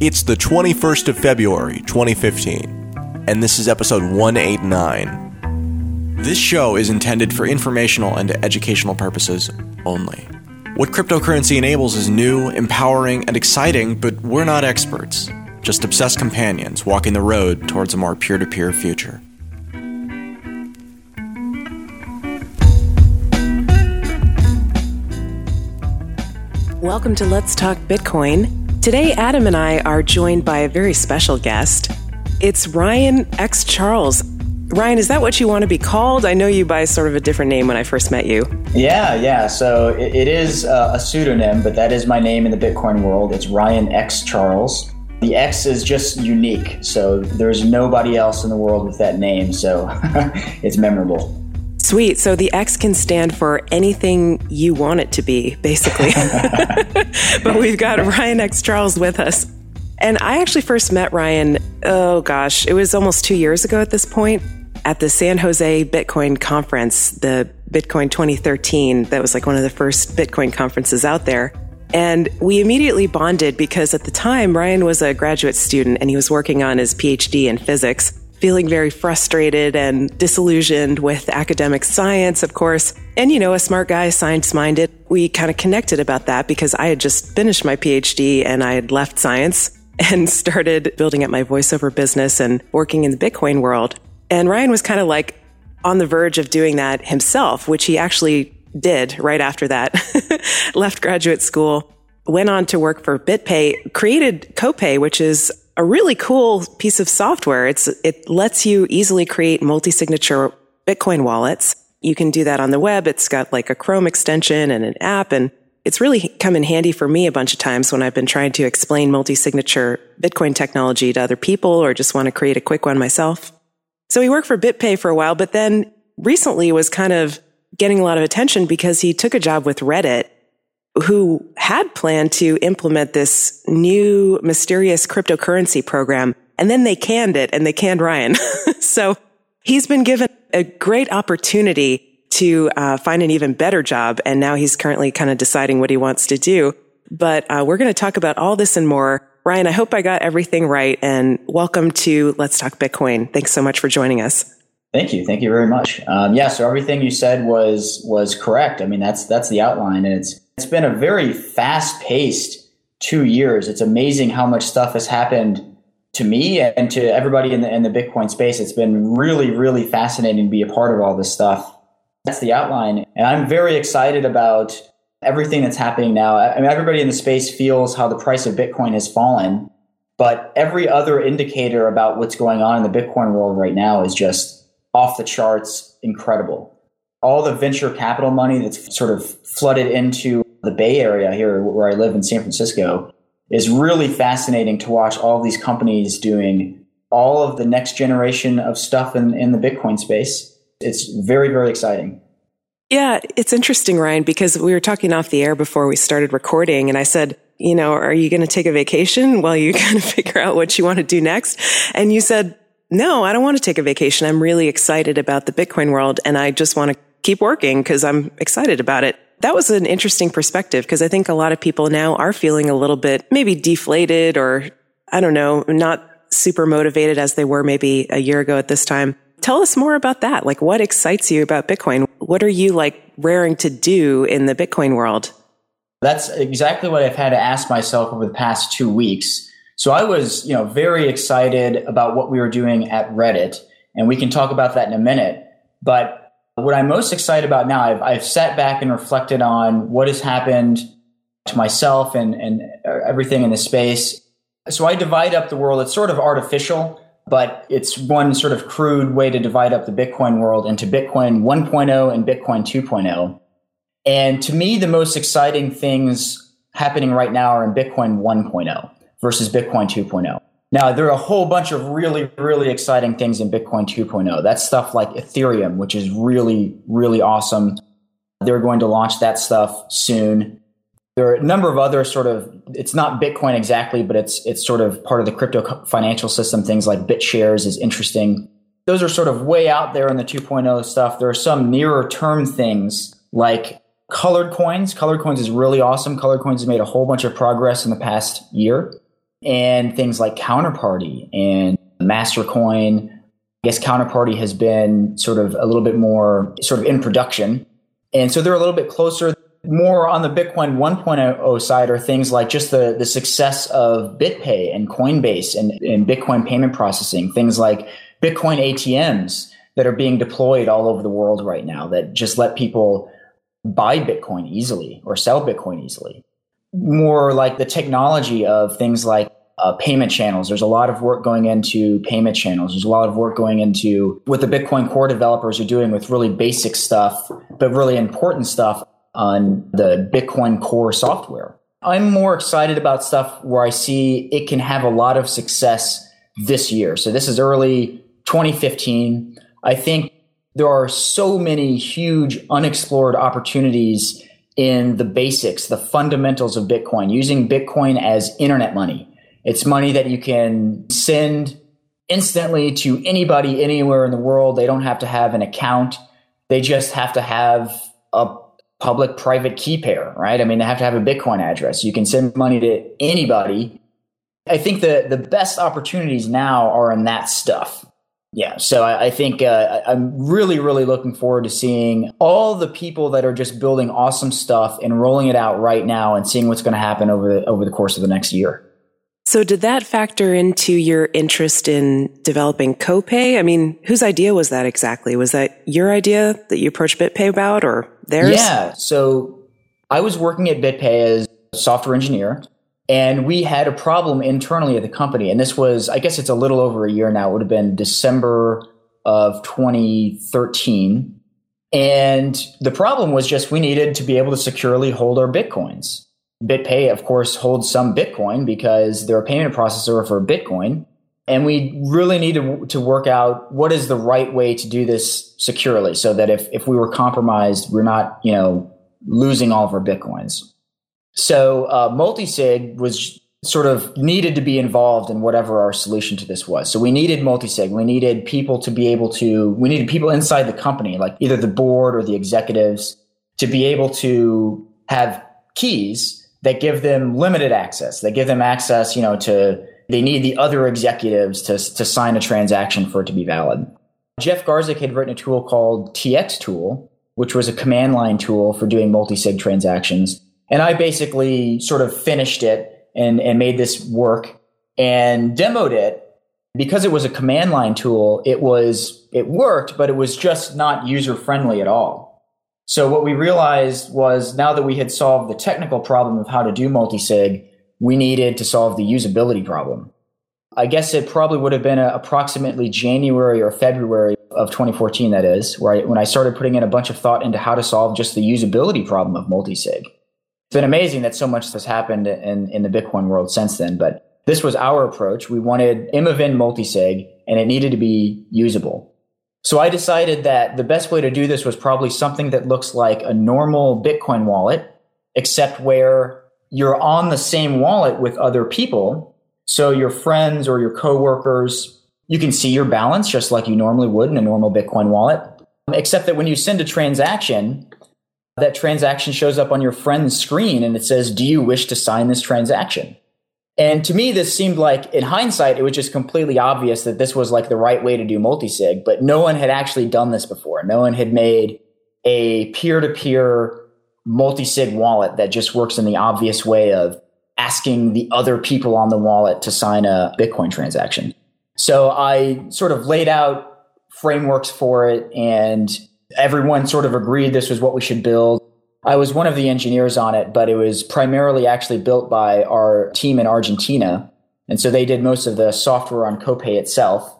It's the 21st of February, 2015, and this is episode 189. This show is intended for informational and educational purposes only. What cryptocurrency enables is new, empowering, and exciting, but we're not experts, just obsessed companions walking the road towards a more peer to peer future. Welcome to Let's Talk Bitcoin. Today, Adam and I are joined by a very special guest. It's Ryan X. Charles. Ryan, is that what you want to be called? I know you by sort of a different name when I first met you. Yeah, yeah. So it, it is uh, a pseudonym, but that is my name in the Bitcoin world. It's Ryan X. Charles. The X is just unique. So there's nobody else in the world with that name. So it's memorable. Sweet. So the X can stand for anything you want it to be, basically. but we've got Ryan X Charles with us. And I actually first met Ryan, oh gosh, it was almost two years ago at this point at the San Jose Bitcoin conference, the Bitcoin 2013. That was like one of the first Bitcoin conferences out there. And we immediately bonded because at the time, Ryan was a graduate student and he was working on his PhD in physics feeling very frustrated and disillusioned with academic science, of course. And, you know, a smart guy, science minded. We kind of connected about that because I had just finished my PhD and I had left science and started building up my voiceover business and working in the Bitcoin world. And Ryan was kind of like on the verge of doing that himself, which he actually did right after that. left graduate school, went on to work for BitPay, created CoPay, which is a really cool piece of software. It's, it lets you easily create multi-signature Bitcoin wallets. You can do that on the web. It's got like a Chrome extension and an app and it's really come in handy for me a bunch of times when I've been trying to explain multi-signature Bitcoin technology to other people or just want to create a quick one myself. So he worked for BitPay for a while, but then recently was kind of getting a lot of attention because he took a job with Reddit who had planned to implement this new mysterious cryptocurrency program. And then they canned it and they canned Ryan. so he's been given a great opportunity to uh, find an even better job. And now he's currently kind of deciding what he wants to do. But uh, we're going to talk about all this and more. Ryan, I hope I got everything right. And welcome to Let's Talk Bitcoin. Thanks so much for joining us. Thank you, thank you very much. Um, yeah, so everything you said was was correct. I mean, that's that's the outline, and it's it's been a very fast paced two years. It's amazing how much stuff has happened to me and to everybody in the, in the Bitcoin space. It's been really, really fascinating to be a part of all this stuff. That's the outline. And I'm very excited about everything that's happening now. I mean, everybody in the space feels how the price of Bitcoin has fallen, but every other indicator about what's going on in the Bitcoin world right now is just off the charts incredible. All the venture capital money that's sort of flooded into the Bay Area here, where I live in San Francisco, is really fascinating to watch all these companies doing all of the next generation of stuff in, in the Bitcoin space. It's very, very exciting. Yeah, it's interesting, Ryan, because we were talking off the air before we started recording, and I said, you know, are you going to take a vacation while you kind of figure out what you want to do next? And you said, no, I don't want to take a vacation. I'm really excited about the Bitcoin world and I just want to keep working because I'm excited about it that was an interesting perspective because I think a lot of people now are feeling a little bit maybe deflated or I don't know, not super motivated as they were maybe a year ago at this time. Tell us more about that. Like what excites you about Bitcoin? What are you like raring to do in the Bitcoin world? That's exactly what I've had to ask myself over the past two weeks. So I was, you know, very excited about what we were doing at Reddit, and we can talk about that in a minute. But what I'm most excited about now, I've, I've sat back and reflected on what has happened to myself and, and everything in the space. So I divide up the world. It's sort of artificial, but it's one sort of crude way to divide up the Bitcoin world into Bitcoin 1.0 and Bitcoin 2.0. And to me, the most exciting things happening right now are in Bitcoin 1.0 versus Bitcoin 2.0. Now, there are a whole bunch of really, really exciting things in Bitcoin 2.0. That's stuff like Ethereum, which is really, really awesome. They're going to launch that stuff soon. There are a number of other sort of, it's not Bitcoin exactly, but it's, it's sort of part of the crypto financial system. Things like BitShares is interesting. Those are sort of way out there in the 2.0 stuff. There are some nearer term things like colored coins. Colored coins is really awesome. Colored coins has made a whole bunch of progress in the past year and things like Counterparty and Mastercoin. I guess Counterparty has been sort of a little bit more sort of in production. And so they're a little bit closer. More on the Bitcoin 1.0 side are things like just the, the success of BitPay and Coinbase and, and Bitcoin payment processing, things like Bitcoin ATMs that are being deployed all over the world right now that just let people buy Bitcoin easily or sell Bitcoin easily. More like the technology of things like uh, payment channels. There's a lot of work going into payment channels. There's a lot of work going into what the Bitcoin core developers are doing with really basic stuff, but really important stuff on the Bitcoin core software. I'm more excited about stuff where I see it can have a lot of success this year. So this is early 2015. I think there are so many huge unexplored opportunities in the basics, the fundamentals of Bitcoin, using Bitcoin as internet money. It's money that you can send instantly to anybody anywhere in the world. They don't have to have an account. They just have to have a public private key pair, right? I mean, they have to have a Bitcoin address. You can send money to anybody. I think the, the best opportunities now are in that stuff. Yeah, so I, I think uh, I'm really, really looking forward to seeing all the people that are just building awesome stuff and rolling it out right now, and seeing what's going to happen over the, over the course of the next year. So, did that factor into your interest in developing CoPay? I mean, whose idea was that exactly? Was that your idea that you approached BitPay about, or theirs? Yeah. So, I was working at BitPay as a software engineer and we had a problem internally at the company. And this was, I guess it's a little over a year now. It would have been December of 2013. And the problem was just we needed to be able to securely hold our Bitcoins. BitPay, of course, holds some Bitcoin because they're a payment processor for Bitcoin. And we really needed to work out what is the right way to do this securely so that if, if we were compromised, we're not, you know, losing all of our Bitcoins. So uh, multisig was sort of needed to be involved in whatever our solution to this was. So we needed multisig. We needed people to be able to. We needed people inside the company, like either the board or the executives, to be able to have keys that give them limited access. That give them access, you know, to they need the other executives to to sign a transaction for it to be valid. Jeff Garzik had written a tool called TX Tool, which was a command line tool for doing multi-sig transactions and I basically sort of finished it and, and made this work and demoed it because it was a command line tool. It was, it worked, but it was just not user friendly at all. So what we realized was now that we had solved the technical problem of how to do multisig, we needed to solve the usability problem. I guess it probably would have been approximately January or February of 2014, that is, where I, when I started putting in a bunch of thought into how to solve just the usability problem of multisig it's been amazing that so much has happened in, in the Bitcoin world since then. But this was our approach. We wanted Imovine multisig and it needed to be usable. So I decided that the best way to do this was probably something that looks like a normal Bitcoin wallet, except where you're on the same wallet with other people. So your friends or your coworkers, you can see your balance just like you normally would in a normal Bitcoin wallet. Except that when you send a transaction, that transaction shows up on your friend's screen and it says, Do you wish to sign this transaction? And to me, this seemed like, in hindsight, it was just completely obvious that this was like the right way to do multisig, but no one had actually done this before. No one had made a peer to peer multisig wallet that just works in the obvious way of asking the other people on the wallet to sign a Bitcoin transaction. So I sort of laid out frameworks for it and everyone sort of agreed this was what we should build. I was one of the engineers on it, but it was primarily actually built by our team in Argentina. And so they did most of the software on Copay itself.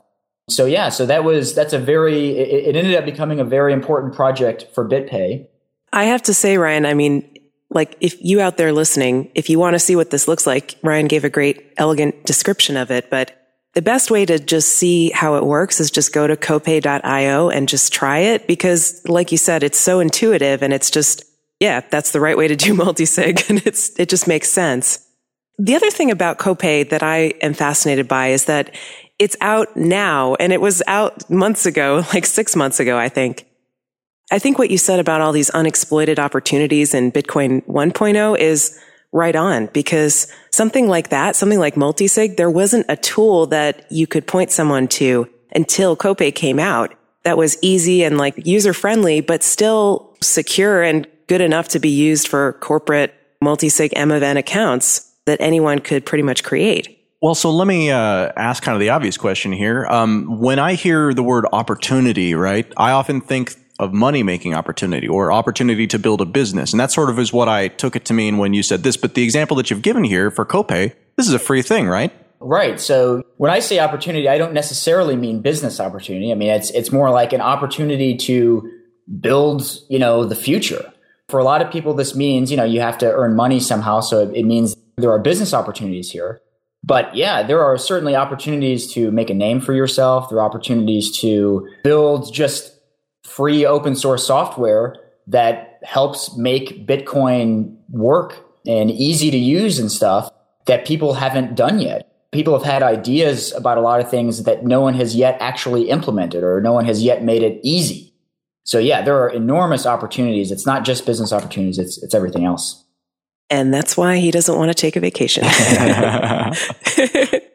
So yeah, so that was that's a very it, it ended up becoming a very important project for BitPay. I have to say, Ryan, I mean, like if you out there listening, if you want to see what this looks like, Ryan gave a great, elegant description of it, but the best way to just see how it works is just go to copay.io and just try it because like you said, it's so intuitive and it's just, yeah, that's the right way to do multisig and it's, it just makes sense. The other thing about Copay that I am fascinated by is that it's out now and it was out months ago, like six months ago, I think. I think what you said about all these unexploited opportunities in Bitcoin 1.0 is right on because something like that, something like multisig, there wasn't a tool that you could point someone to until Copay came out that was easy and like user friendly, but still secure and good enough to be used for corporate multisig M event accounts that anyone could pretty much create. Well, so let me uh, ask kind of the obvious question here. Um, when I hear the word opportunity, right, I often think of money making opportunity or opportunity to build a business. And that sort of is what I took it to mean when you said this. But the example that you've given here for Copay, this is a free thing, right? Right. So when I say opportunity, I don't necessarily mean business opportunity. I mean, it's, it's more like an opportunity to build, you know, the future. For a lot of people, this means, you know, you have to earn money somehow. So it means there are business opportunities here. But yeah, there are certainly opportunities to make a name for yourself. There are opportunities to build just free open source software that helps make Bitcoin work and easy to use and stuff that people haven't done yet. People have had ideas about a lot of things that no one has yet actually implemented or no one has yet made it easy. So yeah, there are enormous opportunities. It's not just business opportunities, it's it's everything else. And that's why he doesn't want to take a vacation.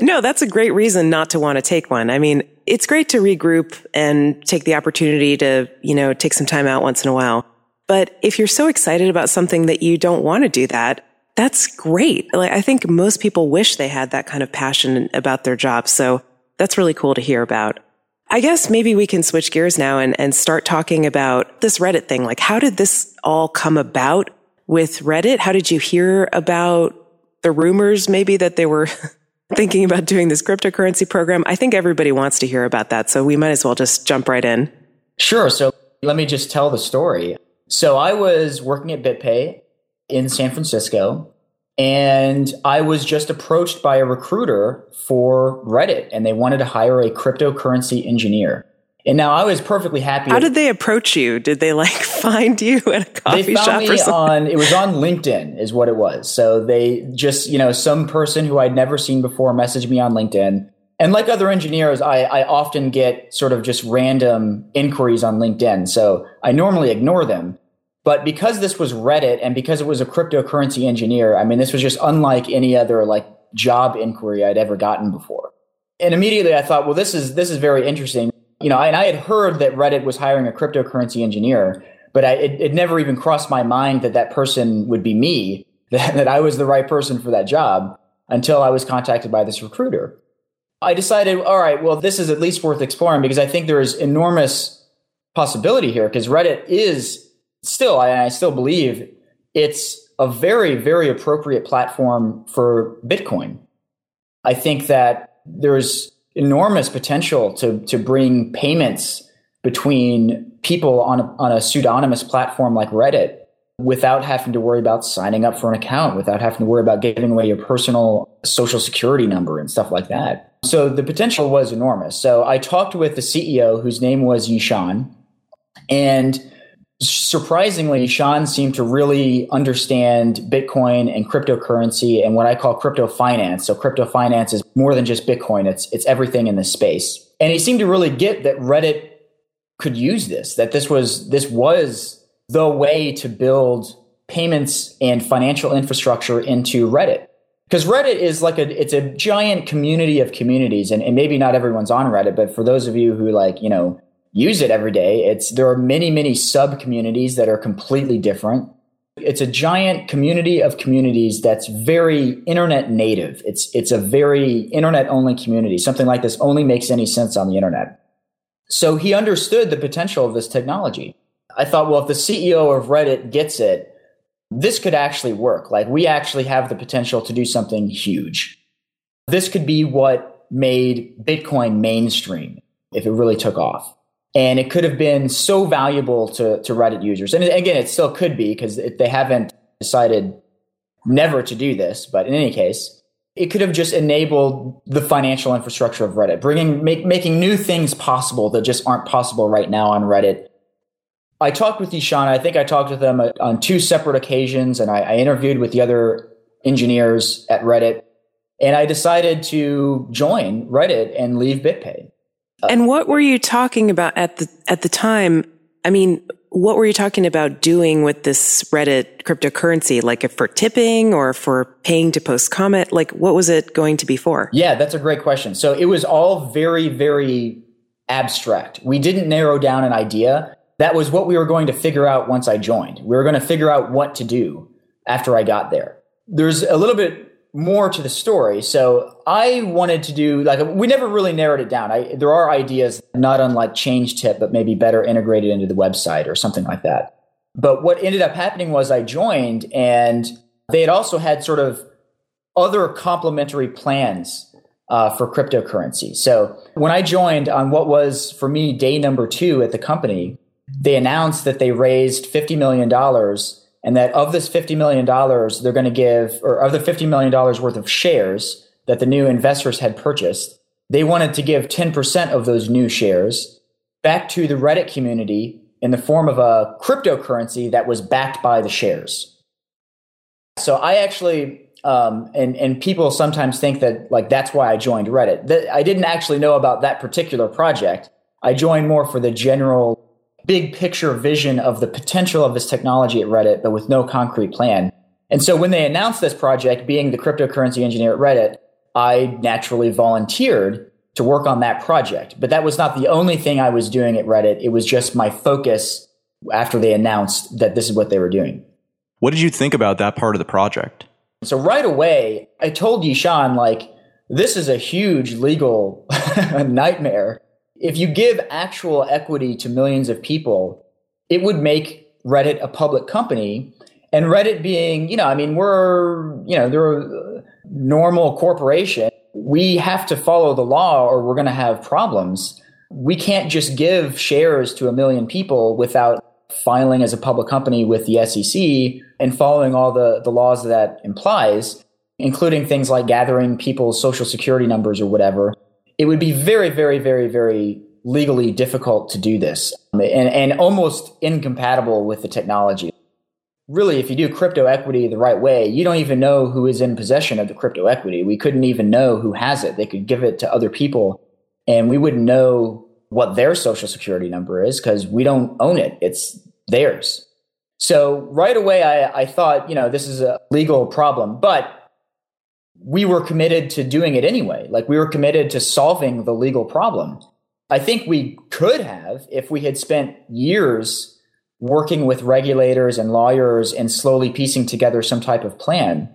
no, that's a great reason not to want to take one. I mean, it's great to regroup and take the opportunity to, you know, take some time out once in a while. But if you're so excited about something that you don't want to do that, that's great. Like, I think most people wish they had that kind of passion about their job. So that's really cool to hear about. I guess maybe we can switch gears now and, and start talking about this Reddit thing. Like, how did this all come about? with Reddit? How did you hear about the rumors maybe that they were thinking about doing this cryptocurrency program? I think everybody wants to hear about that. So we might as well just jump right in. Sure. So let me just tell the story. So I was working at BitPay in San Francisco and I was just approached by a recruiter for Reddit and they wanted to hire a cryptocurrency engineer. And now I was perfectly happy. How did they approach you? Did they like find you at a coffee they found shop me or something? on it was on LinkedIn is what it was. So they just, you know, some person who I'd never seen before messaged me on LinkedIn. And like other engineers, I, I often get sort of just random inquiries on LinkedIn. So I normally ignore them. But because this was Reddit and because it was a cryptocurrency engineer, I mean, this was just unlike any other like job inquiry I'd ever gotten before. And immediately I thought, well, this is this is very interesting you know, and I had heard that Reddit was hiring a cryptocurrency engineer, but I, it, it, never even crossed my mind that that person would be me, that, that I was the right person for that job until I was contacted by this recruiter. I decided, all right, well, this is at least worth exploring because I think there is enormous possibility here because Reddit is still, I, I still believe it's a very, very appropriate platform for Bitcoin. I think that there's enormous potential to to bring payments between people on a, on a pseudonymous platform like Reddit without having to worry about signing up for an account, without having to worry about giving away your personal social security number and stuff like that. So the potential was enormous. So I talked with the CEO whose name was Yishan and surprisingly, Yishan seemed to really understand Bitcoin and cryptocurrency and what I call crypto finance. So crypto finance is more than just Bitcoin. It's, it's everything in this space. And he seemed to really get that Reddit could use this, that this was, this was the way to build payments and financial infrastructure into Reddit. Because Reddit is like a, it's a giant community of communities. And, and maybe not everyone's on Reddit, but for those of you who like, you know, use it every day. It's there are many, many sub communities that are completely different. It's a giant community of communities that's very internet native. It's it's a very internet only community. Something like this only makes any sense on the internet. So he understood the potential of this technology. I thought, well, if the CEO of Reddit gets it, this could actually work. Like we actually have the potential to do something huge. This could be what made Bitcoin mainstream if it really took off and it could have been so valuable to, to Reddit users. And again, it still could be because they haven't decided never to do this. But in any case, it could have just enabled the financial infrastructure of Reddit, bringing make, making new things possible that just aren't possible right now on Reddit. I talked with Yishan. I think I talked with them on two separate occasions, and I, I interviewed with the other engineers at Reddit. And I decided to join Reddit and leave BitPay. And what were you talking about at the at the time? I mean, what were you talking about doing with this Reddit cryptocurrency? Like if for tipping or for paying to post comment? Like what was it going to be for? Yeah, that's a great question. So it was all very, very abstract. We didn't narrow down an idea. That was what we were going to figure out once I joined. We were going to figure out what to do after I got there. There's a little bit more to the story. So I wanted to do like we never really narrowed it down. I, there are ideas not unlike ChangeTip, but maybe better integrated into the website or something like that. But what ended up happening was I joined, and they had also had sort of other complementary plans uh, for cryptocurrency. So when I joined on what was for me day number two at the company, they announced that they raised fifty million dollars and that of this $50 million, they're going to give, or of the $50 million worth of shares that the new investors had purchased, they wanted to give 10% of those new shares back to the Reddit community in the form of a cryptocurrency that was backed by the shares. So I actually, um, and and people sometimes think that like that's why I joined Reddit. That I didn't actually know about that particular project. I joined more for the general big picture vision of the potential of this technology at Reddit, but with no concrete plan. And so when they announced this project, being the cryptocurrency engineer at Reddit, I naturally volunteered to work on that project. But that was not the only thing I was doing at Reddit. It was just my focus after they announced that this is what they were doing. What did you think about that part of the project? So right away, I told Yishan, like, this is a huge legal nightmare if you give actual equity to millions of people, it would make Reddit a public company. And Reddit being, you know, I mean, we're, you know, they're a normal corporation. We have to follow the law or we're going to have problems. We can't just give shares to a million people without filing as a public company with the SEC and following all the, the laws that implies, including things like gathering people's social security numbers or whatever it would be very, very, very, very legally difficult to do this and, and almost incompatible with the technology. Really, if you do crypto equity the right way, you don't even know who is in possession of the crypto equity. We couldn't even know who has it. They could give it to other people, and we wouldn't know what their social security number is because we don't own it. It's theirs. So right away, I, I thought, you know, this is a legal problem. But we were committed to doing it anyway. Like we were committed to solving the legal problem. I think we could have if we had spent years working with regulators and lawyers and slowly piecing together some type of plan.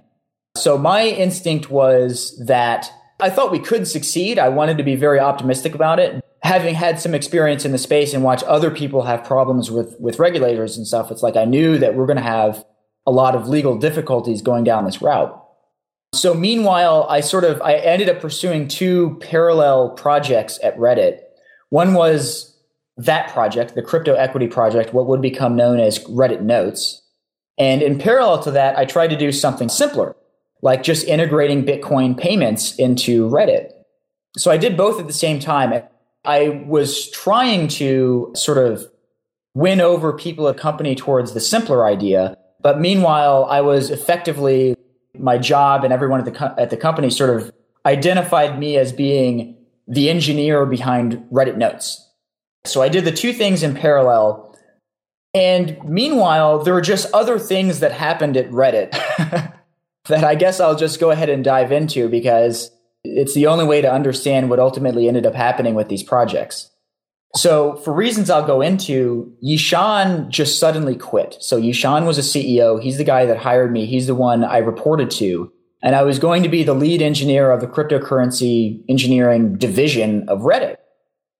So my instinct was that I thought we could succeed. I wanted to be very optimistic about it. Having had some experience in the space and watch other people have problems with, with regulators and stuff, it's like I knew that we're going to have a lot of legal difficulties going down this route. So meanwhile, I sort of I ended up pursuing two parallel projects at Reddit. One was that project, the crypto equity project, what would become known as Reddit Notes. And in parallel to that, I tried to do something simpler, like just integrating Bitcoin payments into Reddit. So I did both at the same time. I was trying to sort of win over people at company towards the simpler idea. But meanwhile, I was effectively my job and everyone at the co- at the company sort of identified me as being the engineer behind Reddit Notes. So I did the two things in parallel. And meanwhile, there were just other things that happened at Reddit that I guess I'll just go ahead and dive into because it's the only way to understand what ultimately ended up happening with these projects. So, for reasons I'll go into, Yishan just suddenly quit. So, Yishan was a CEO. He's the guy that hired me. He's the one I reported to. And I was going to be the lead engineer of the cryptocurrency engineering division of Reddit,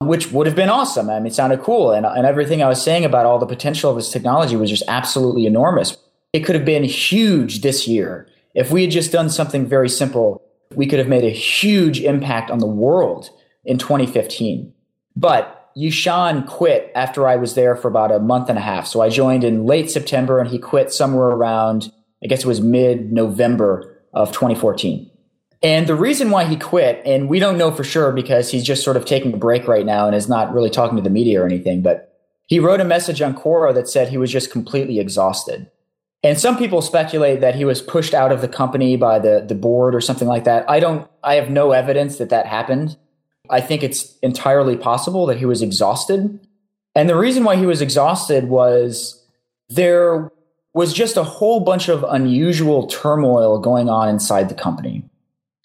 which would have been awesome. I mean, it sounded cool. And, and everything I was saying about all the potential of this technology was just absolutely enormous. It could have been huge this year. If we had just done something very simple, we could have made a huge impact on the world in 2015. But Yishan quit after I was there for about a month and a half. So I joined in late September and he quit somewhere around, I guess it was mid November of 2014. And the reason why he quit, and we don't know for sure because he's just sort of taking a break right now and is not really talking to the media or anything, but he wrote a message on Quora that said he was just completely exhausted. And some people speculate that he was pushed out of the company by the, the board or something like that. I don't, I have no evidence that that happened. I think it's entirely possible that he was exhausted. And the reason why he was exhausted was there was just a whole bunch of unusual turmoil going on inside the company.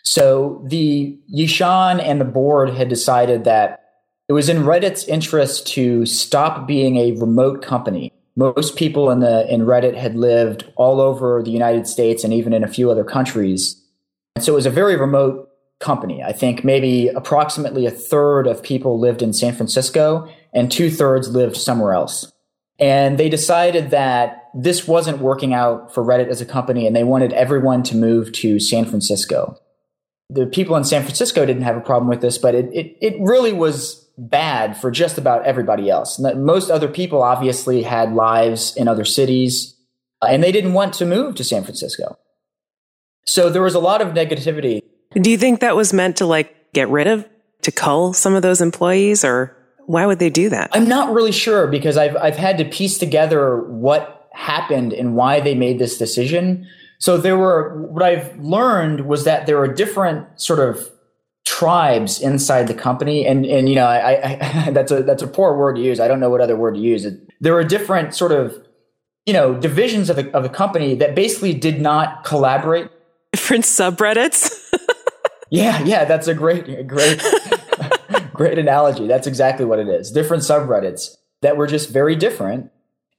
So the Yishan and the board had decided that it was in Reddit's interest to stop being a remote company. Most people in the in Reddit had lived all over the United States and even in a few other countries. And so it was a very remote company. I think maybe approximately a third of people lived in San Francisco and two thirds lived somewhere else. And they decided that this wasn't working out for Reddit as a company and they wanted everyone to move to San Francisco. The people in San Francisco didn't have a problem with this, but it, it, it really was bad for just about everybody else. Most other people obviously had lives in other cities uh, and they didn't want to move to San Francisco. So there was a lot of negativity. Do you think that was meant to like get rid of, to cull some of those employees or why would they do that? I'm not really sure because I've, I've had to piece together what happened and why they made this decision. So there were, what I've learned was that there are different sort of tribes inside the company. And, and, you know, I, I, that's a, that's a poor word to use. I don't know what other word to use. There are different sort of, you know, divisions of the, of the company that basically did not collaborate. Different subreddits. Yeah. Yeah. That's a great, great, great analogy. That's exactly what it is. Different subreddits that were just very different.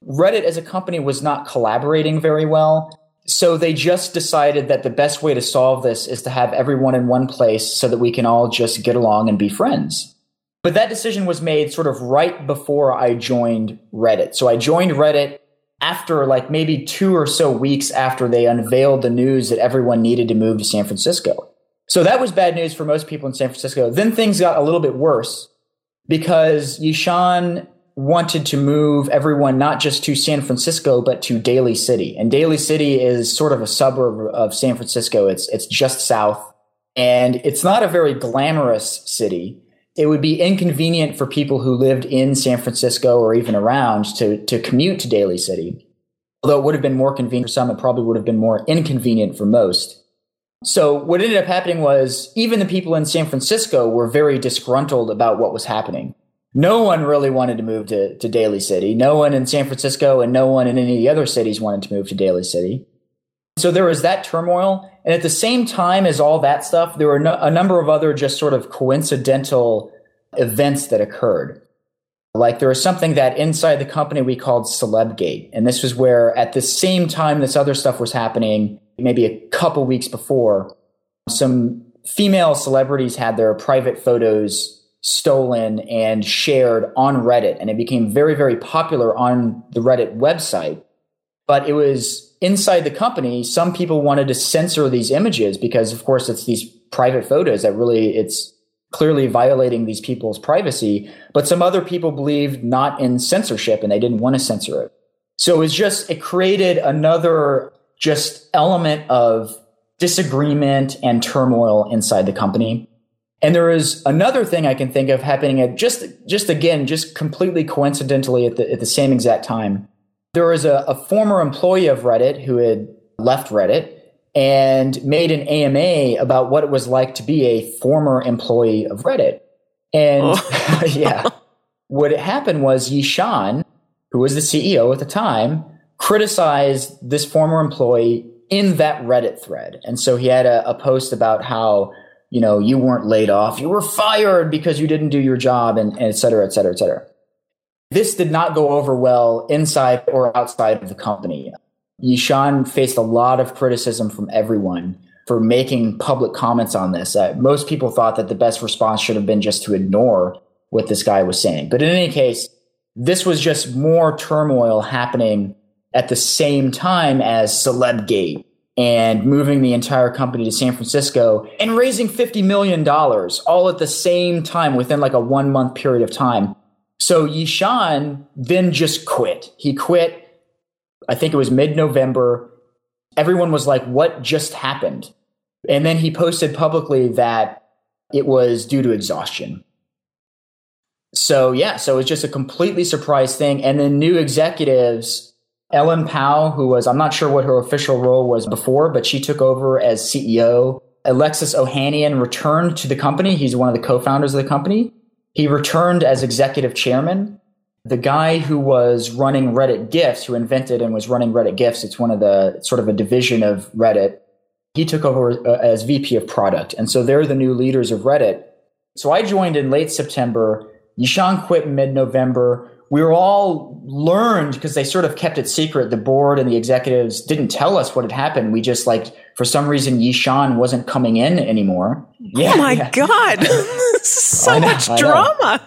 Reddit as a company was not collaborating very well. So they just decided that the best way to solve this is to have everyone in one place so that we can all just get along and be friends. But that decision was made sort of right before I joined Reddit. So I joined Reddit after like maybe two or so weeks after they unveiled the news that everyone needed to move to San Francisco. So that was bad news for most people in San Francisco. Then things got a little bit worse because Yishan wanted to move everyone not just to San Francisco but to Daly City. And Daly City is sort of a suburb of San Francisco. It's it's just south and it's not a very glamorous city. It would be inconvenient for people who lived in San Francisco or even around to to commute to Daly City. Although it would have been more convenient for some, it probably would have been more inconvenient for most. So what ended up happening was even the people in San Francisco were very disgruntled about what was happening no one really wanted to move to, to Daly City. No one in San Francisco and no one in any of the other cities wanted to move to Daly City. So there was that turmoil. And at the same time as all that stuff, there were no, a number of other just sort of coincidental events that occurred. Like there was something that inside the company we called Celebgate. And this was where at the same time this other stuff was happening, maybe a couple weeks before, some female celebrities had their private photos stolen and shared on Reddit. And it became very, very popular on the Reddit website. But it was inside the company, some people wanted to censor these images because, of course, it's these private photos that really it's clearly violating these people's privacy. But some other people believed not in censorship and they didn't want to censor it. So it was just, it created another just element of disagreement and turmoil inside the company. And there is another thing I can think of happening at just, just again, just completely coincidentally at the, at the same exact time. There was a, a former employee of Reddit who had left Reddit and made an AMA about what it was like to be a former employee of Reddit. And oh. yeah, what happened was Yishan, who was the CEO at the time, criticized this former employee in that Reddit thread. And so he had a, a post about how you know, you weren't laid off, you were fired because you didn't do your job, and, and et cetera, et cetera, et cetera. This did not go over well inside or outside of the company. Yishan faced a lot of criticism from everyone for making public comments on this. Uh, most people thought that the best response should have been just to ignore what this guy was saying. But in any case, this was just more turmoil happening at the same time as Celebgate and moving the entire company to San Francisco and raising $50 million all at the same time within like a one month period of time. So Yishan then just quit. He quit. I think it was mid November. Everyone was like, what just happened? And then he posted publicly that it was due to exhaustion. So yeah, so it's just a completely surprise thing. And then new executives Ellen Pao, who was, I'm not sure what her official role was before, but she took over as CEO. Alexis Ohanian returned to the company. He's one of the co founders of the company. He returned as executive chairman. the guy who was running Reddit Gifts, who invented and was running Reddit Gifts, it's one of the sort of a division of Reddit. He took over uh, as VP of product. And so they're the new leaders of Reddit. So I joined in late September. Yishan quit mid November. We were all learned because they sort of kept it secret. The board and the executives didn't tell us what had happened. We just like, for some reason, Yishan wasn't coming in anymore. Yeah, oh my yeah. God. this is so know, much drama.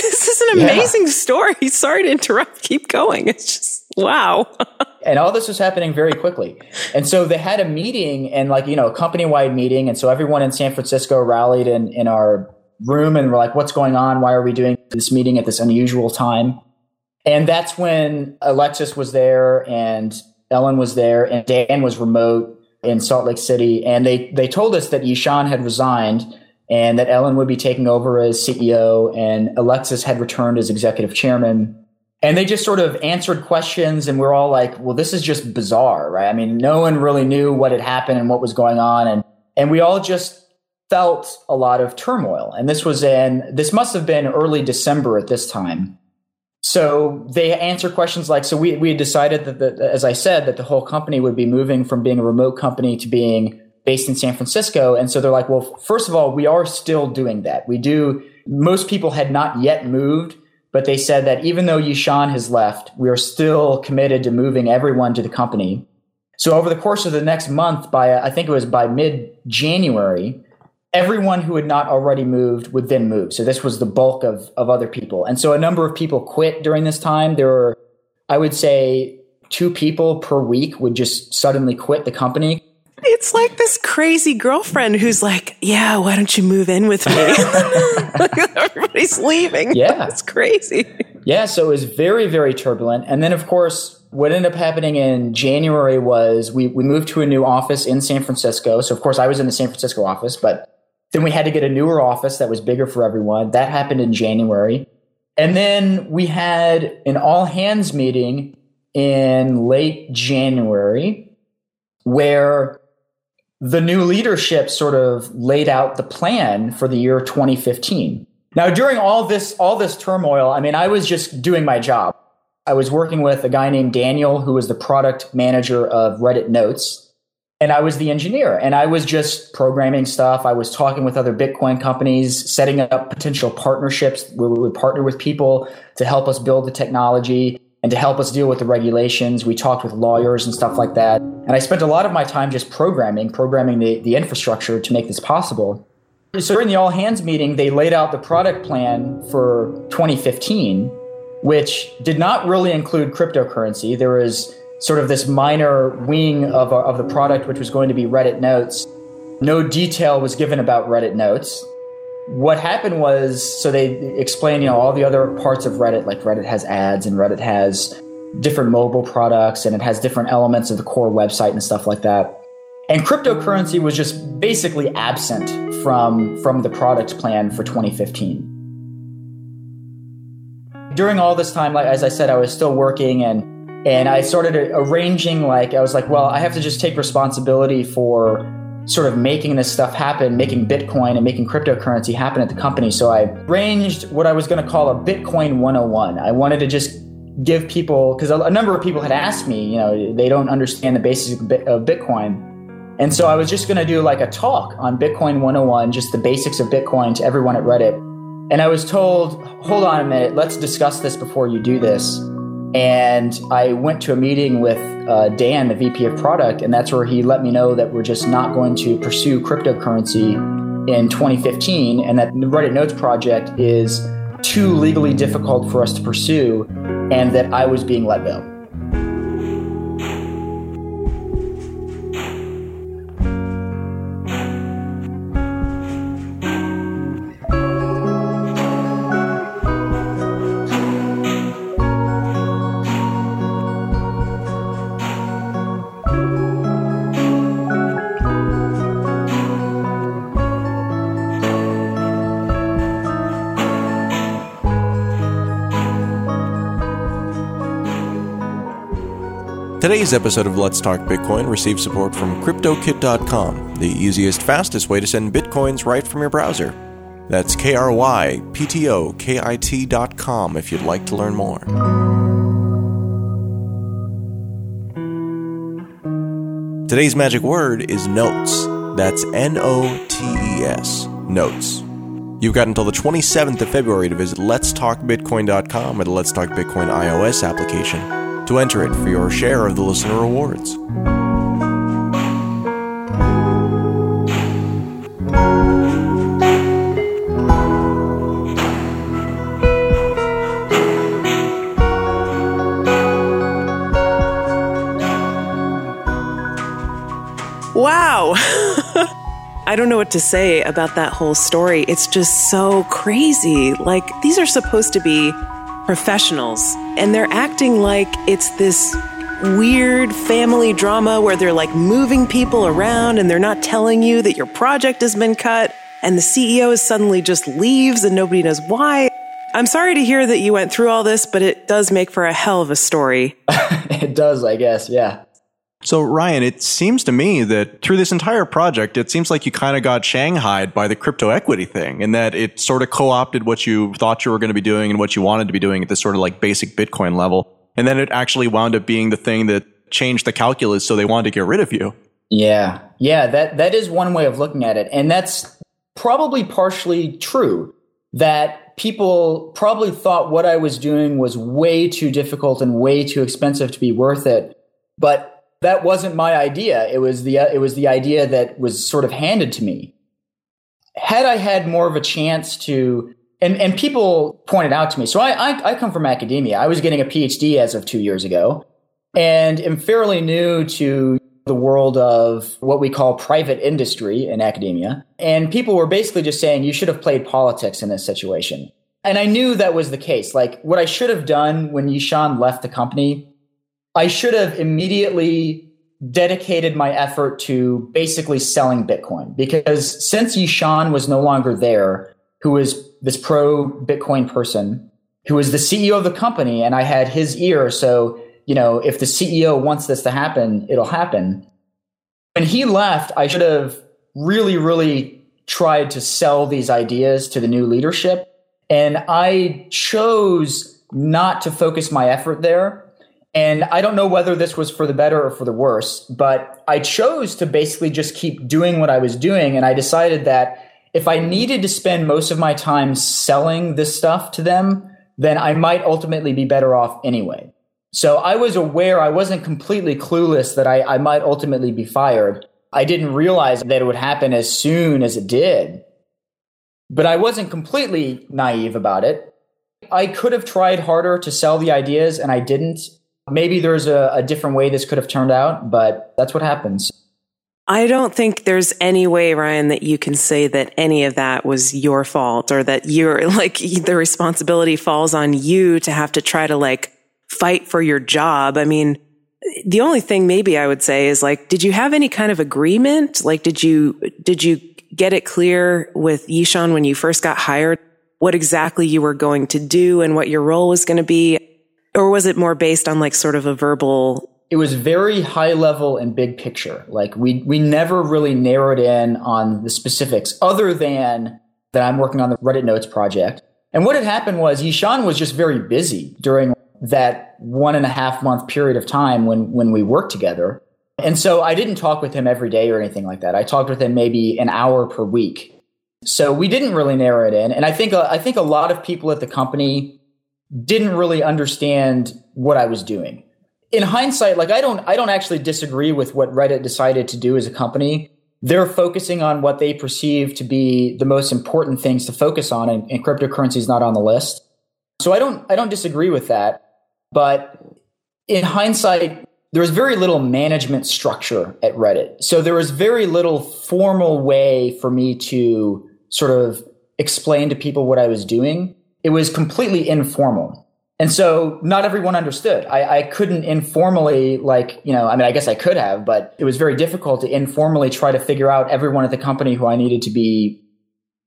This is an amazing yeah. story. Sorry to interrupt. Keep going. It's just, wow. and all this was happening very quickly. And so they had a meeting and like, you know, a company wide meeting. And so everyone in San Francisco rallied in, in our room and we're like, what's going on? Why are we doing this meeting at this unusual time? And that's when Alexis was there and Ellen was there and Dan was remote in Salt Lake City. And they, they told us that Yishan had resigned and that Ellen would be taking over as CEO and Alexis had returned as executive chairman. And they just sort of answered questions and we're all like, well, this is just bizarre, right? I mean, no one really knew what had happened and what was going on. And, and we all just felt a lot of turmoil. And this was in, this must have been early December at this time. So they answer questions like, so we, we had decided that, the, as I said, that the whole company would be moving from being a remote company to being based in San Francisco. And so they're like, well, first of all, we are still doing that. We do, most people had not yet moved, but they said that even though Yishan has left, we are still committed to moving everyone to the company. So over the course of the next month, by I think it was by mid January, everyone who had not already moved would then move. So this was the bulk of, of other people. And so a number of people quit during this time. There were, I would say, two people per week would just suddenly quit the company. It's like this crazy girlfriend who's like, Yeah, why don't you move in with me? Everybody's leaving. Yeah. It's crazy. Yeah. So it was very, very turbulent. And then, of course, what ended up happening in January was we, we moved to a new office in San Francisco. So, of course, I was in the San Francisco office, but then we had to get a newer office that was bigger for everyone. That happened in January. And then we had an all hands meeting in late January where the new leadership sort of laid out the plan for the year 2015. Now, during all this, all this turmoil, I mean, I was just doing my job. I was working with a guy named Daniel, who was the product manager of Reddit Notes and I was the engineer and I was just programming stuff. I was talking with other Bitcoin companies, setting up potential partnerships where we would partner with people to help us build the technology and to help us deal with the regulations. We talked with lawyers and stuff like that. And I spent a lot of my time just programming, programming the, the infrastructure to make this possible. So during the all hands meeting, they laid out the product plan for 2015, which did not really include cryptocurrency. There was sort of this minor wing of, of the product, which was going to be Reddit Notes. No detail was given about Reddit Notes. What happened was, so they explained, you know, all the other parts of Reddit, like Reddit has ads and Reddit has different mobile products and it has different elements of the core website and stuff like that. And cryptocurrency was just basically absent from, from the product plan for 2015. During all this time, like as I said, I was still working and and I started arranging, like, I was like, well, I have to just take responsibility for sort of making this stuff happen, making Bitcoin and making cryptocurrency happen at the company. So I arranged what I was going to call a Bitcoin 101. I wanted to just give people, because a number of people had asked me, you know, they don't understand the basics of Bitcoin. And so I was just going to do like a talk on Bitcoin 101, just the basics of Bitcoin to everyone at Reddit. And I was told, hold on a minute, let's discuss this before you do this. And I went to a meeting with uh, Dan, the VP of product, and that's where he let me know that we're just not going to pursue cryptocurrency in 2015 and that the Reddit Notes project is too legally difficult for us to pursue and that I was being let go. Today's episode of Let's Talk Bitcoin receives support from Kryptokit.com, the easiest, fastest way to send bitcoins right from your browser. That's K R Y P T O K I T dot com if you'd like to learn more. Today's magic word is notes. That's N O T E S. Notes. You've got until the 27th of February to visit letstalkbitcoin.com or the Let's Talk Bitcoin iOS application to enter it for your share of the listener rewards. Wow. I don't know what to say about that whole story. It's just so crazy. Like, these are supposed to be professionals, and they're acting like it's this weird family drama where they're like moving people around and they're not telling you that your project has been cut, and the CEO suddenly just leaves and nobody knows why. I'm sorry to hear that you went through all this, but it does make for a hell of a story. it does, I guess, yeah. So, Ryan, it seems to me that through this entire project, it seems like you kind of got shanghaied by the crypto equity thing and that it sort of co opted what you thought you were going to be doing and what you wanted to be doing at this sort of like basic Bitcoin level. And then it actually wound up being the thing that changed the calculus. So they wanted to get rid of you. Yeah. Yeah. That, that is one way of looking at it. And that's probably partially true that people probably thought what I was doing was way too difficult and way too expensive to be worth it. But that wasn't my idea. It was the uh, it was the idea that was sort of handed to me. Had I had more of a chance to, and and people pointed out to me. So I I, I come from academia. I was getting a PhD as of two years ago, and am fairly new to the world of what we call private industry in academia. And people were basically just saying you should have played politics in this situation. And I knew that was the case. Like what I should have done when Yishan left the company I should have immediately dedicated my effort to basically selling Bitcoin because since Yishan was no longer there, who was this pro Bitcoin person, who was the CEO of the company, and I had his ear. So, you know, if the CEO wants this to happen, it'll happen. When he left, I should have really, really tried to sell these ideas to the new leadership. And I chose not to focus my effort there and I don't know whether this was for the better or for the worse, but I chose to basically just keep doing what I was doing. And I decided that if I needed to spend most of my time selling this stuff to them, then I might ultimately be better off anyway. So I was aware, I wasn't completely clueless that I, I might ultimately be fired. I didn't realize that it would happen as soon as it did. But I wasn't completely naive about it. I could have tried harder to sell the ideas and I didn't. Maybe there's a, a different way this could have turned out, but that's what happens. I don't think there's any way, Ryan, that you can say that any of that was your fault or that you're like the responsibility falls on you to have to try to like fight for your job. I mean, the only thing maybe I would say is like, did you have any kind of agreement? Like, did you, did you get it clear with Yishan when you first got hired what exactly you were going to do and what your role was going to be? Or was it more based on like sort of a verbal? It was very high level and big picture. Like we, we never really narrowed in on the specifics other than that I'm working on the Reddit Notes project. And what had happened was Yishan was just very busy during that one and a half month period of time when, when we worked together. And so I didn't talk with him every day or anything like that. I talked with him maybe an hour per week. So we didn't really narrow it in. And I think, uh, I think a lot of people at the company didn't really understand what I was doing. In hindsight, like I don't I don't actually disagree with what Reddit decided to do as a company. They're focusing on what they perceive to be the most important things to focus on and, and cryptocurrency is not on the list. So I don't I don't disagree with that. But in hindsight, there was very little management structure at Reddit. So there was very little formal way for me to sort of explain to people what I was doing it was completely informal. And so not everyone understood. I, I, couldn't informally, like, you know, I mean, I guess I could have, but it was very difficult to informally try to figure out everyone at the company who I needed to be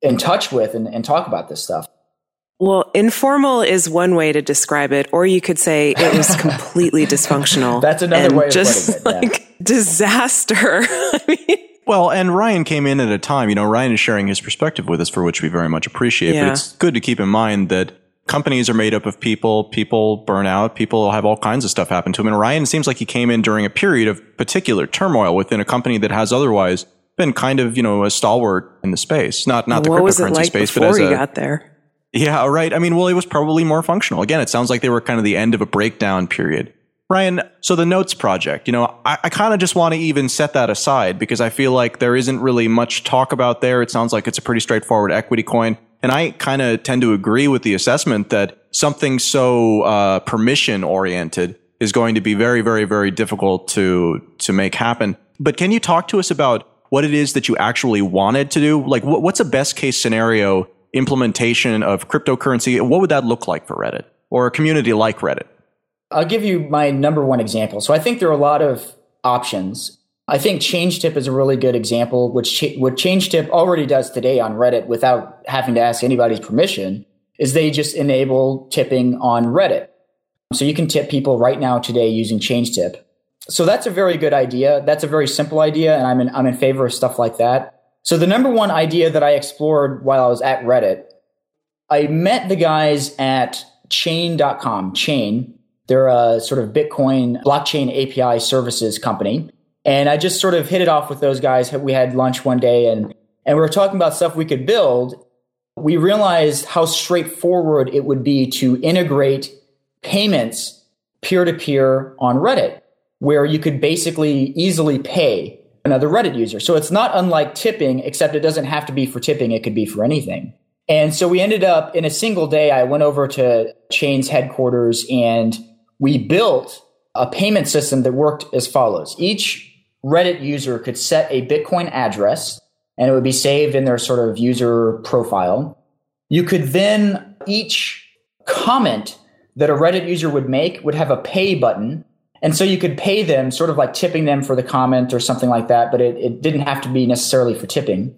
in touch with and, and talk about this stuff. Well, informal is one way to describe it, or you could say it was completely dysfunctional. That's another way of just putting it. Yeah. Like disaster. I mean, Well, and Ryan came in at a time, you know, Ryan is sharing his perspective with us, for which we very much appreciate. Yeah. But it's good to keep in mind that companies are made up of people, people burn out, people have all kinds of stuff happen to them. And Ryan seems like he came in during a period of particular turmoil within a company that has otherwise been kind of, you know, a stalwart in the space. Not not the what was it cryptocurrency like space, but as a, got there? yeah, right. I mean, well, it was probably more functional. Again, it sounds like they were kind of the end of a breakdown period. Ryan, so the Notes project, you know, I, I kind of just want to even set that aside because I feel like there isn't really much talk about there. It sounds like it's a pretty straightforward equity coin. And I kind of tend to agree with the assessment that something so uh, permission oriented is going to be very, very, very difficult to to make happen. But can you talk to us about what it is that you actually wanted to do? Like, what, what's a best case scenario implementation of cryptocurrency? What would that look like for Reddit or a community like Reddit? I'll give you my number one example. So I think there are a lot of options. I think ChangeTip is a really good example, which cha- what ChangeTip already does today on Reddit without having to ask anybody's permission is they just enable tipping on Reddit. So you can tip people right now today using ChangeTip. So that's a very good idea. That's a very simple idea, and I'm in, I'm in favor of stuff like that. So the number one idea that I explored while I was at Reddit, I met the guys at chain.com, chain. They're a sort of Bitcoin blockchain API services company. And I just sort of hit it off with those guys. We had lunch one day and, and we were talking about stuff we could build. We realized how straightforward it would be to integrate payments peer to peer on Reddit, where you could basically easily pay another Reddit user. So it's not unlike tipping, except it doesn't have to be for tipping, it could be for anything. And so we ended up in a single day, I went over to Chain's headquarters and we built a payment system that worked as follows. Each Reddit user could set a Bitcoin address and it would be saved in their sort of user profile. You could then, each comment that a Reddit user would make would have a pay button. And so you could pay them, sort of like tipping them for the comment or something like that, but it, it didn't have to be necessarily for tipping.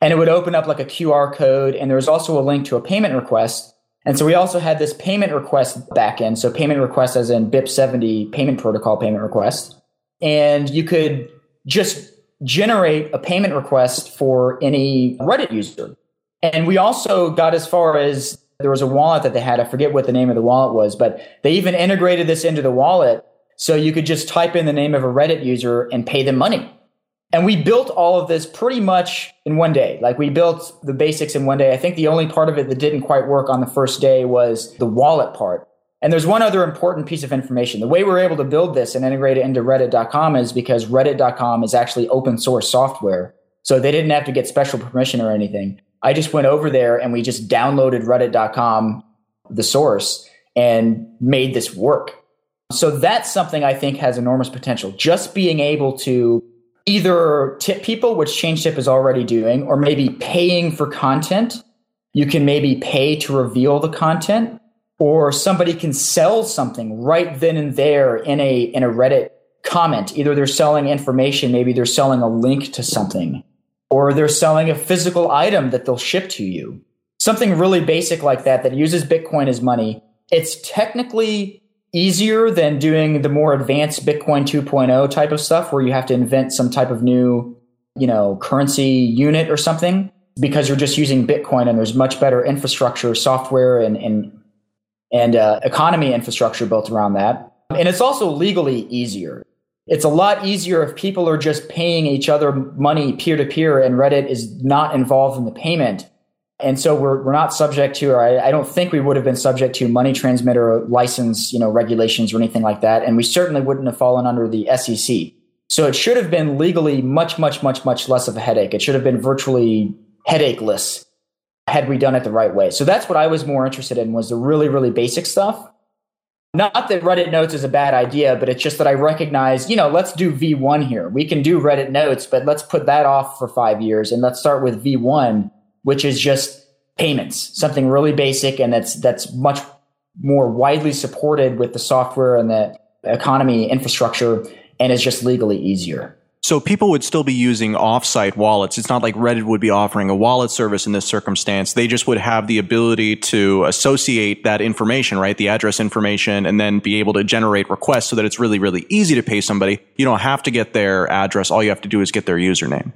And it would open up like a QR code. And there was also a link to a payment request. And so we also had this payment request backend. So payment request as in BIP70 payment protocol payment request. And you could just generate a payment request for any Reddit user. And we also got as far as there was a wallet that they had. I forget what the name of the wallet was, but they even integrated this into the wallet. So you could just type in the name of a Reddit user and pay them money. And we built all of this pretty much in one day. Like we built the basics in one day. I think the only part of it that didn't quite work on the first day was the wallet part. And there's one other important piece of information. The way we're able to build this and integrate it into reddit.com is because reddit.com is actually open source software. So they didn't have to get special permission or anything. I just went over there and we just downloaded reddit.com, the source, and made this work. So that's something I think has enormous potential. Just being able to either tip people, which ChangeTip is already doing, or maybe paying for content. You can maybe pay to reveal the content, or somebody can sell something right then and there in a in a Reddit comment. Either they're selling information, maybe they're selling a link to something, or they're selling a physical item that they'll ship to you. Something really basic like that that uses Bitcoin as money. It's technically easier than doing the more advanced Bitcoin 2.0 type of stuff where you have to invent some type of new, you know, currency unit or something because you're just using Bitcoin and there's much better infrastructure, software and, and, and uh, economy infrastructure built around that. And it's also legally easier. It's a lot easier if people are just paying each other money peer to peer and Reddit is not involved in the payment. And so we're, we're not subject to, or I, I don't think we would have been subject to money transmitter license, you know, regulations or anything like that. And we certainly wouldn't have fallen under the SEC. So it should have been legally much, much, much, much less of a headache. It should have been virtually headacheless had we done it the right way. So that's what I was more interested in was the really, really basic stuff. Not that Reddit notes is a bad idea, but it's just that I recognize, you know, let's do V1 here. We can do Reddit notes, but let's put that off for five years and let's start with V1, which is just payments, something really basic and that's that's much more widely supported with the software and the economy infrastructure and is just legally easier. So people would still be using offsite wallets. It's not like Reddit would be offering a wallet service in this circumstance. They just would have the ability to associate that information, right? The address information and then be able to generate requests so that it's really, really easy to pay somebody. You don't have to get their address. All you have to do is get their username.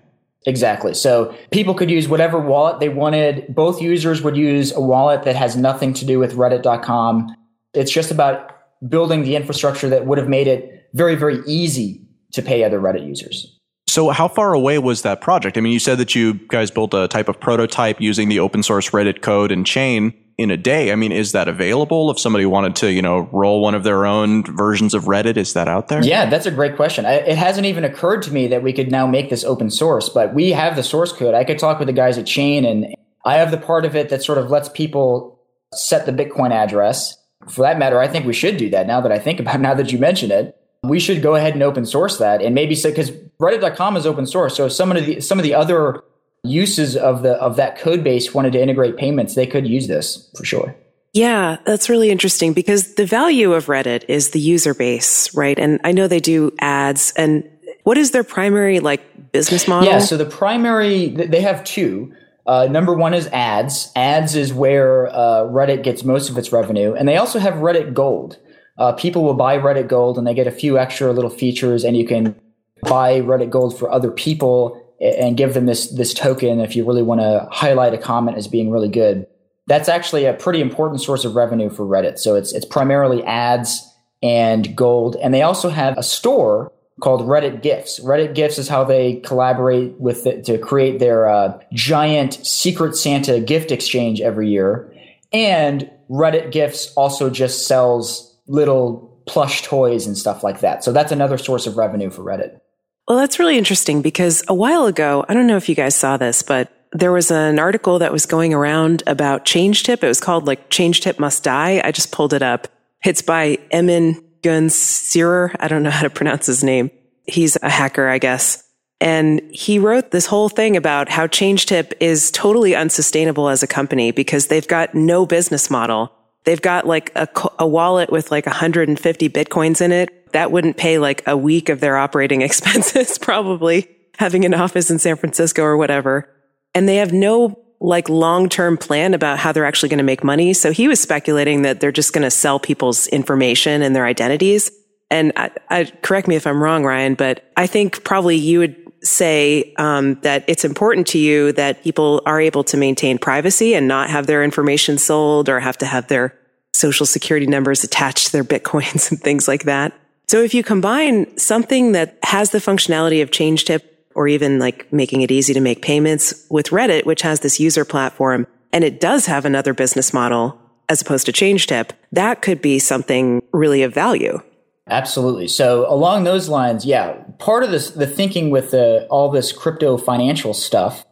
Exactly. So people could use whatever wallet they wanted. Both users would use a wallet that has nothing to do with reddit.com. It's just about building the infrastructure that would have made it very, very easy to pay other Reddit users. So, how far away was that project? I mean, you said that you guys built a type of prototype using the open source Reddit code and chain in a day. I mean, is that available if somebody wanted to, you know, roll one of their own versions of Reddit? Is that out there? Yeah, that's a great question. I, it hasn't even occurred to me that we could now make this open source, but we have the source code. I could talk with the guys at Chain, and I have the part of it that sort of lets people set the Bitcoin address. For that matter, I think we should do that now that I think about it, now that you mention it. We should go ahead and open source that and maybe say, because Reddit.com is open source. So some of the, some of the other uses of the of that code base wanted to integrate payments, they could use this for sure. Yeah, that's really interesting because the value of Reddit is the user base, right? And I know they do ads and what is their primary like business model? Yeah, so the primary they have two. Uh, number one is ads. Ads is where uh, Reddit gets most of its revenue, and they also have Reddit Gold. Uh, people will buy Reddit Gold, and they get a few extra little features, and you can buy Reddit Gold for other people and give them this this token if you really want to highlight a comment as being really good. That's actually a pretty important source of revenue for Reddit. So it's it's primarily ads and gold, and they also have a store called Reddit Gifts. Reddit Gifts is how they collaborate with it to create their uh, giant Secret Santa gift exchange every year. And Reddit Gifts also just sells little plush toys and stuff like that. So that's another source of revenue for Reddit. Well, that's really interesting because a while ago, I don't know if you guys saw this, but there was an article that was going around about ChangeTip. It was called like ChangeTip Must Die. I just pulled it up. It's by Emin Gün Sirer. I don't know how to pronounce his name. He's a hacker, I guess. And he wrote this whole thing about how ChangeTip is totally unsustainable as a company because they've got no business model. They've got like a, a wallet with like 150 bitcoins in it. That wouldn't pay like a week of their operating expenses, probably having an office in San Francisco or whatever. And they have no like long term plan about how they're actually going to make money. So he was speculating that they're just going to sell people's information and their identities. And I, I, correct me if I'm wrong, Ryan, but I think probably you would say um, that it's important to you that people are able to maintain privacy and not have their information sold or have to have their social security numbers attached to their bitcoins and things like that. So if you combine something that has the functionality of ChangeTip or even like making it easy to make payments with Reddit, which has this user platform and it does have another business model as opposed to ChangeTip, that could be something really of value. Absolutely. So along those lines, yeah, part of this, the thinking with the, all this crypto financial stuff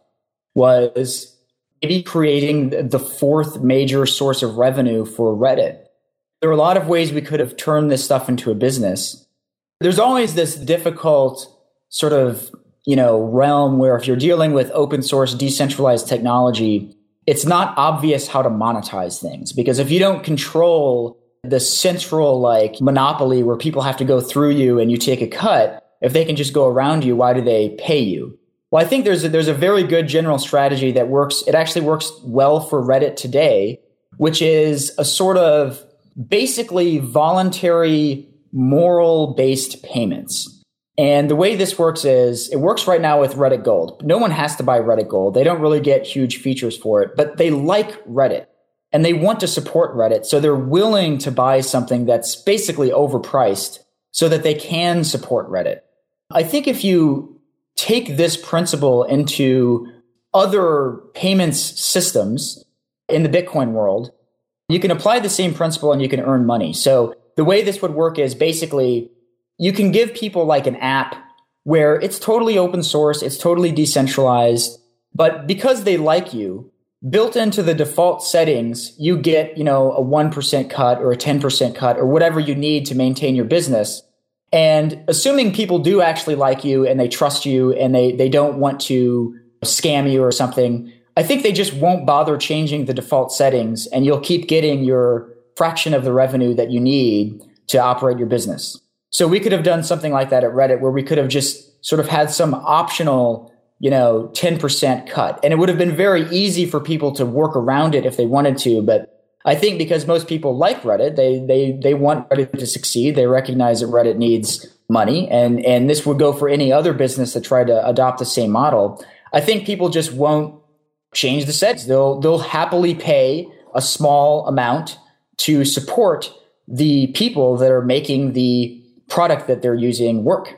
was maybe creating the fourth major source of revenue for Reddit. There are a lot of ways we could have turned this stuff into a business. There's always this difficult sort of, you know, realm where if you're dealing with open source decentralized technology, it's not obvious how to monetize things because if you don't control the central like monopoly where people have to go through you and you take a cut, if they can just go around you, why do they pay you? Well, I think there's a, there's a very good general strategy that works. It actually works well for Reddit today, which is a sort of basically voluntary moral based payments. And the way this works is it works right now with Reddit Gold. No one has to buy Reddit Gold. They don't really get huge features for it, but they like Reddit and they want to support Reddit. So they're willing to buy something that's basically overpriced so that they can support Reddit. I think if you take this principle into other payments systems in the Bitcoin world, you can apply the same principle and you can earn money. So the way this would work is basically you can give people like an app where it's totally open source, it's totally decentralized, but because they like you, built into the default settings, you get, you know, a 1% cut or a 10% cut or whatever you need to maintain your business. And assuming people do actually like you and they trust you and they, they don't want to scam you or something, I think they just won't bother changing the default settings and you'll keep getting your fraction of the revenue that you need to operate your business. So we could have done something like that at Reddit where we could have just sort of had some optional you know, 10% cut. And it would have been very easy for people to work around it if they wanted to. But I think because most people like Reddit, they, they, they want Reddit to succeed. They recognize that Reddit needs money. And, and this would go for any other business that tried to adopt the same model. I think people just won't change the settings. They'll they'll happily pay a small amount to support the people that are making the product that they're using work.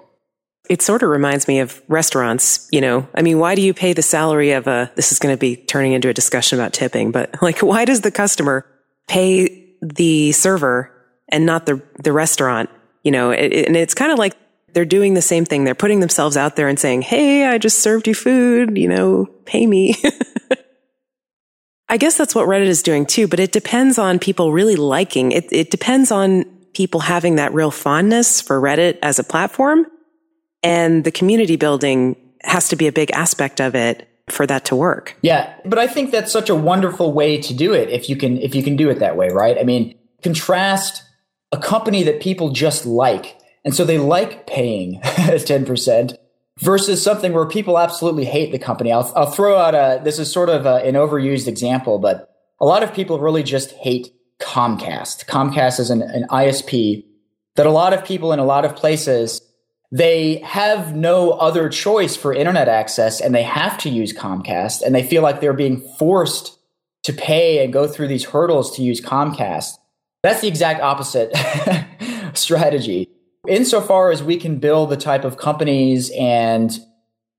It sort of reminds me of restaurants, you know. I mean, why do you pay the salary of a this is going to be turning into a discussion about tipping, but like why does the customer pay the server and not the the restaurant? You know, it, and it's kind of like they're doing the same thing. They're putting themselves out there and saying, "Hey, I just served you food, you know, pay me." I guess that's what Reddit is doing too, but it depends on people really liking it. It depends on people having that real fondness for Reddit as a platform. And the community building has to be a big aspect of it for that to work. Yeah, but I think that's such a wonderful way to do it if you can if you can do it that way, right? I mean, contrast a company that people just like and so they like paying 10% versus something where people absolutely hate the company. I'll, I'll throw out a, this is sort of a, an overused example, but a lot of people really just hate Comcast. Comcast is an, an ISP that a lot of people in a lot of places, they have no other choice for internet access and they have to use Comcast and they feel like they're being forced to pay and go through these hurdles to use Comcast. That's the exact opposite strategy. Insofar as we can build the type of companies and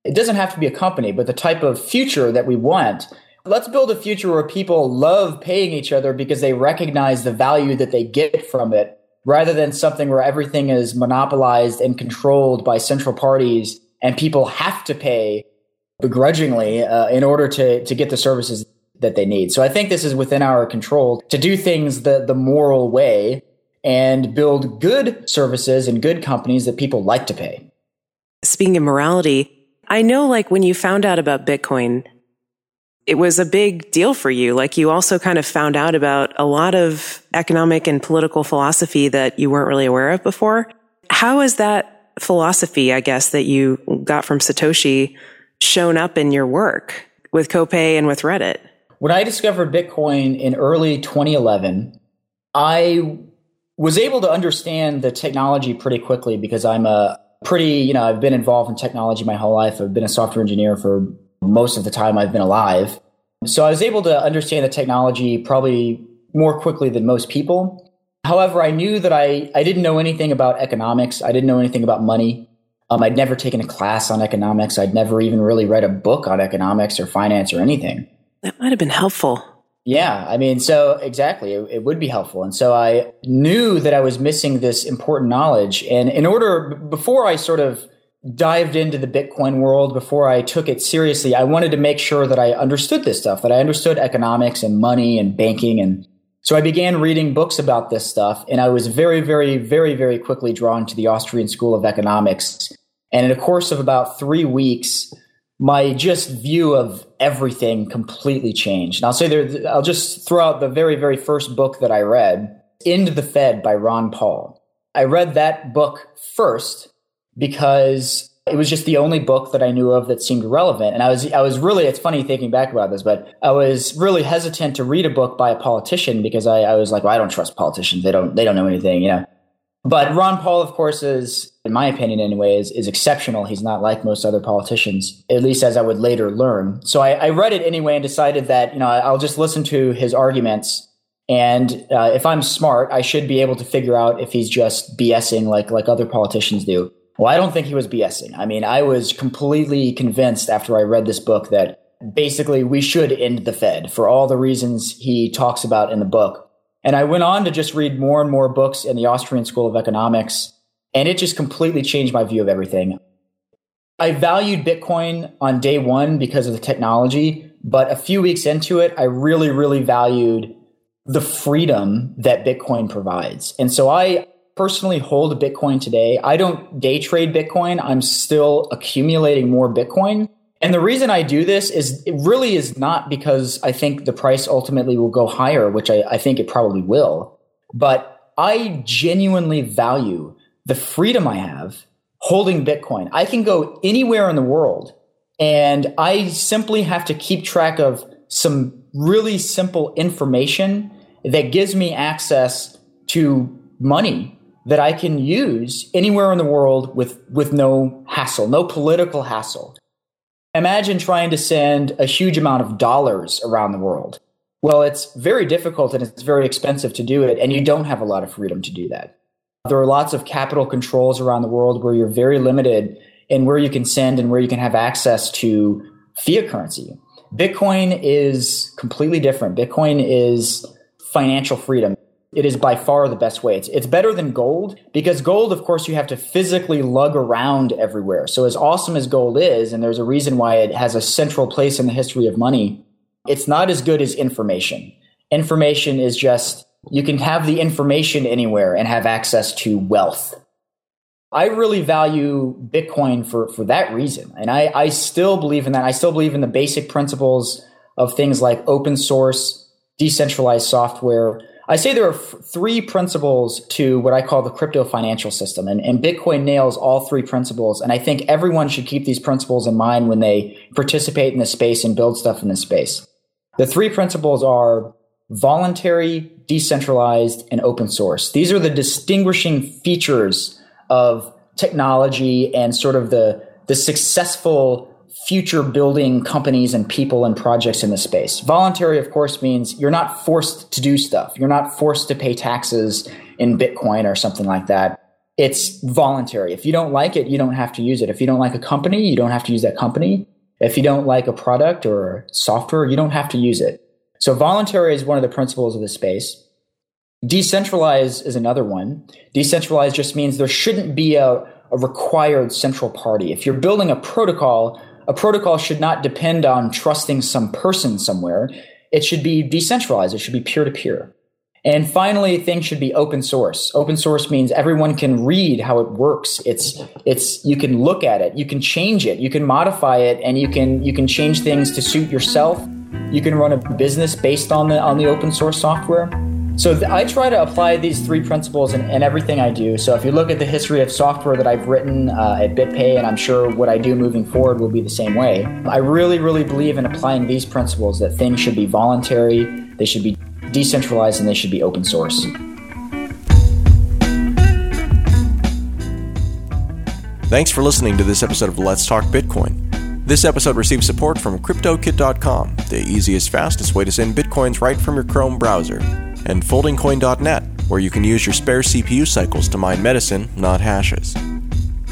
it doesn't have to be a company, but the type of future that we want let's build a future where people love paying each other because they recognize the value that they get from it rather than something where everything is monopolized and controlled by central parties and people have to pay begrudgingly uh, in order to, to get the services that they need. So I think this is within our control to do things the, the moral way and build good services and good companies that people like to pay. Speaking of morality, I know like when you found out about Bitcoin, it was a big deal for you. Like you also kind of found out about a lot of economic and political philosophy that you weren't really aware of before. How has that philosophy, I guess, that you got from Satoshi shown up in your work with Copay and with Reddit? When I discovered Bitcoin in early 2011, I was able to understand the technology pretty quickly because I'm a pretty, you know, I've been involved in technology my whole life. I've been a software engineer for most of the time I've been alive. So I was able to understand the technology probably more quickly than most people. However, I knew that I, I didn't know anything about economics. I didn't know anything about money. Um, I'd never taken a class on economics. I'd never even really read a book on economics or finance or anything. That might have been helpful. Yeah, I mean, so exactly, it, it, would be helpful. And so I knew that I was missing this important knowledge. And in order, before I sort of dived into the Bitcoin world, before I took it seriously, I wanted to make sure that I understood this stuff, that I understood economics and money and banking. And so I began reading books about this stuff. And I was very, very, very, very quickly drawn to the Austrian School of Economics. And in a course of about three weeks, my just view of everything completely changed. And I'll say there, I'll just throw out the very, very first book that I read, End the Fed by Ron Paul. I read that book first because it was just the only book that I knew of that seemed relevant. And I was, I was really, it's funny thinking back about this, but I was really hesitant to read a book by a politician because I, I was like, well, I don't trust politicians. They don't, they don't know anything, you know. But Ron Paul, of course, is, in my opinion anyway, is, is exceptional. He's not like most other politicians, at least as I would later learn. So I, I read it anyway and decided that, you know, I'll just listen to his arguments. And uh, if I'm smart, I should be able to figure out if he's just BSing like, like other politicians do. Well, I don't think he was BSing. I mean, I was completely convinced after I read this book that basically we should end the Fed for all the reasons he talks about in the book. And I went on to just read more and more books in the Austrian School of Economics, and it just completely changed my view of everything. I valued Bitcoin on day one because of the technology, but a few weeks into it, I really, really valued the freedom that Bitcoin provides. And so I personally hold Bitcoin today. I don't day trade Bitcoin. I'm still accumulating more Bitcoin. And the reason I do this is it really is not because I think the price ultimately will go higher, which I, I think it probably will, but I genuinely value the freedom I have holding Bitcoin. I can go anywhere in the world and I simply have to keep track of some really simple information that gives me access to money that I can use anywhere in the world with, with no hassle, no political hassle. Imagine trying to send a huge amount of dollars around the world. Well, it's very difficult and it's very expensive to do it, and you don't have a lot of freedom to do that. There are lots of capital controls around the world where you're very limited in where you can send and where you can have access to fiat currency. Bitcoin is completely different. Bitcoin is financial freedom. It is by far the best way. It's, it's better than gold because gold, of course, you have to physically lug around everywhere. So, as awesome as gold is, and there's a reason why it has a central place in the history of money, it's not as good as information. Information is just, you can have the information anywhere and have access to wealth. I really value Bitcoin for, for that reason. And I, I still believe in that. I still believe in the basic principles of things like open source, decentralized software. I say there are f- three principles to what I call the crypto financial system. And, and Bitcoin nails all three principles. And I think everyone should keep these principles in mind when they participate in this space and build stuff in this space. The three principles are voluntary, decentralized, and open source. These are the distinguishing features of technology and sort of the, the successful future building companies and people and projects in the space. Voluntary, of course, means you're not forced to do stuff. You're not forced to pay taxes in Bitcoin or something like that. It's voluntary. If you don't like it, you don't have to use it. If you don't like a company, you don't have to use that company. If you don't like a product or software, you don't have to use it. So voluntary is one of the principles of the space. Decentralized is another one. Decentralized just means there shouldn't be a, a required central party. If you're building a protocol, a protocol should not depend on trusting some person somewhere. It should be decentralized. It should be peer to peer. And finally, things should be open source. Open source means everyone can read how it works. It's it's you can look at it, you can change it, you can modify it, and you can you can change things to suit yourself. You can run a business based on the on the open source software. So th- I try to apply these three principles in, in, everything I do. So if you look at the history of software that I've written uh, at BitPay, and I'm sure what I do moving forward will be the same way, I really, really believe in applying these principles that things should be voluntary, they should be decentralized, and they should be open source. Thanks for listening to this episode of Let's Talk Bitcoin. This episode receives support from Kryptokit.com, the easiest, fastest way to send bitcoins right from your Chrome browser, and FoldingCoin.net, where you can use your spare CPU cycles to mine medicine, not hashes.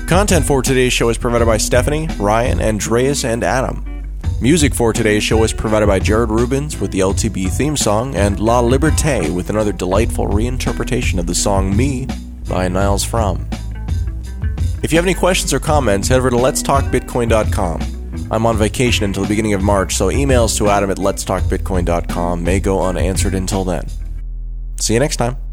Content for today's show is provided by Stephanie, Ryan, Andreas, and Adam. Music for today's show is provided by Jared Rubens with the LTB theme song and La Liberté with another delightful reinterpretation of the song Me by Nils Frahm. If you have any questions or comments, head over to letstalkbitcoin.com. I'm on vacation until the beginning of March, so emails to adam at letstalkbitcoin.com may go unanswered until then. See you next time.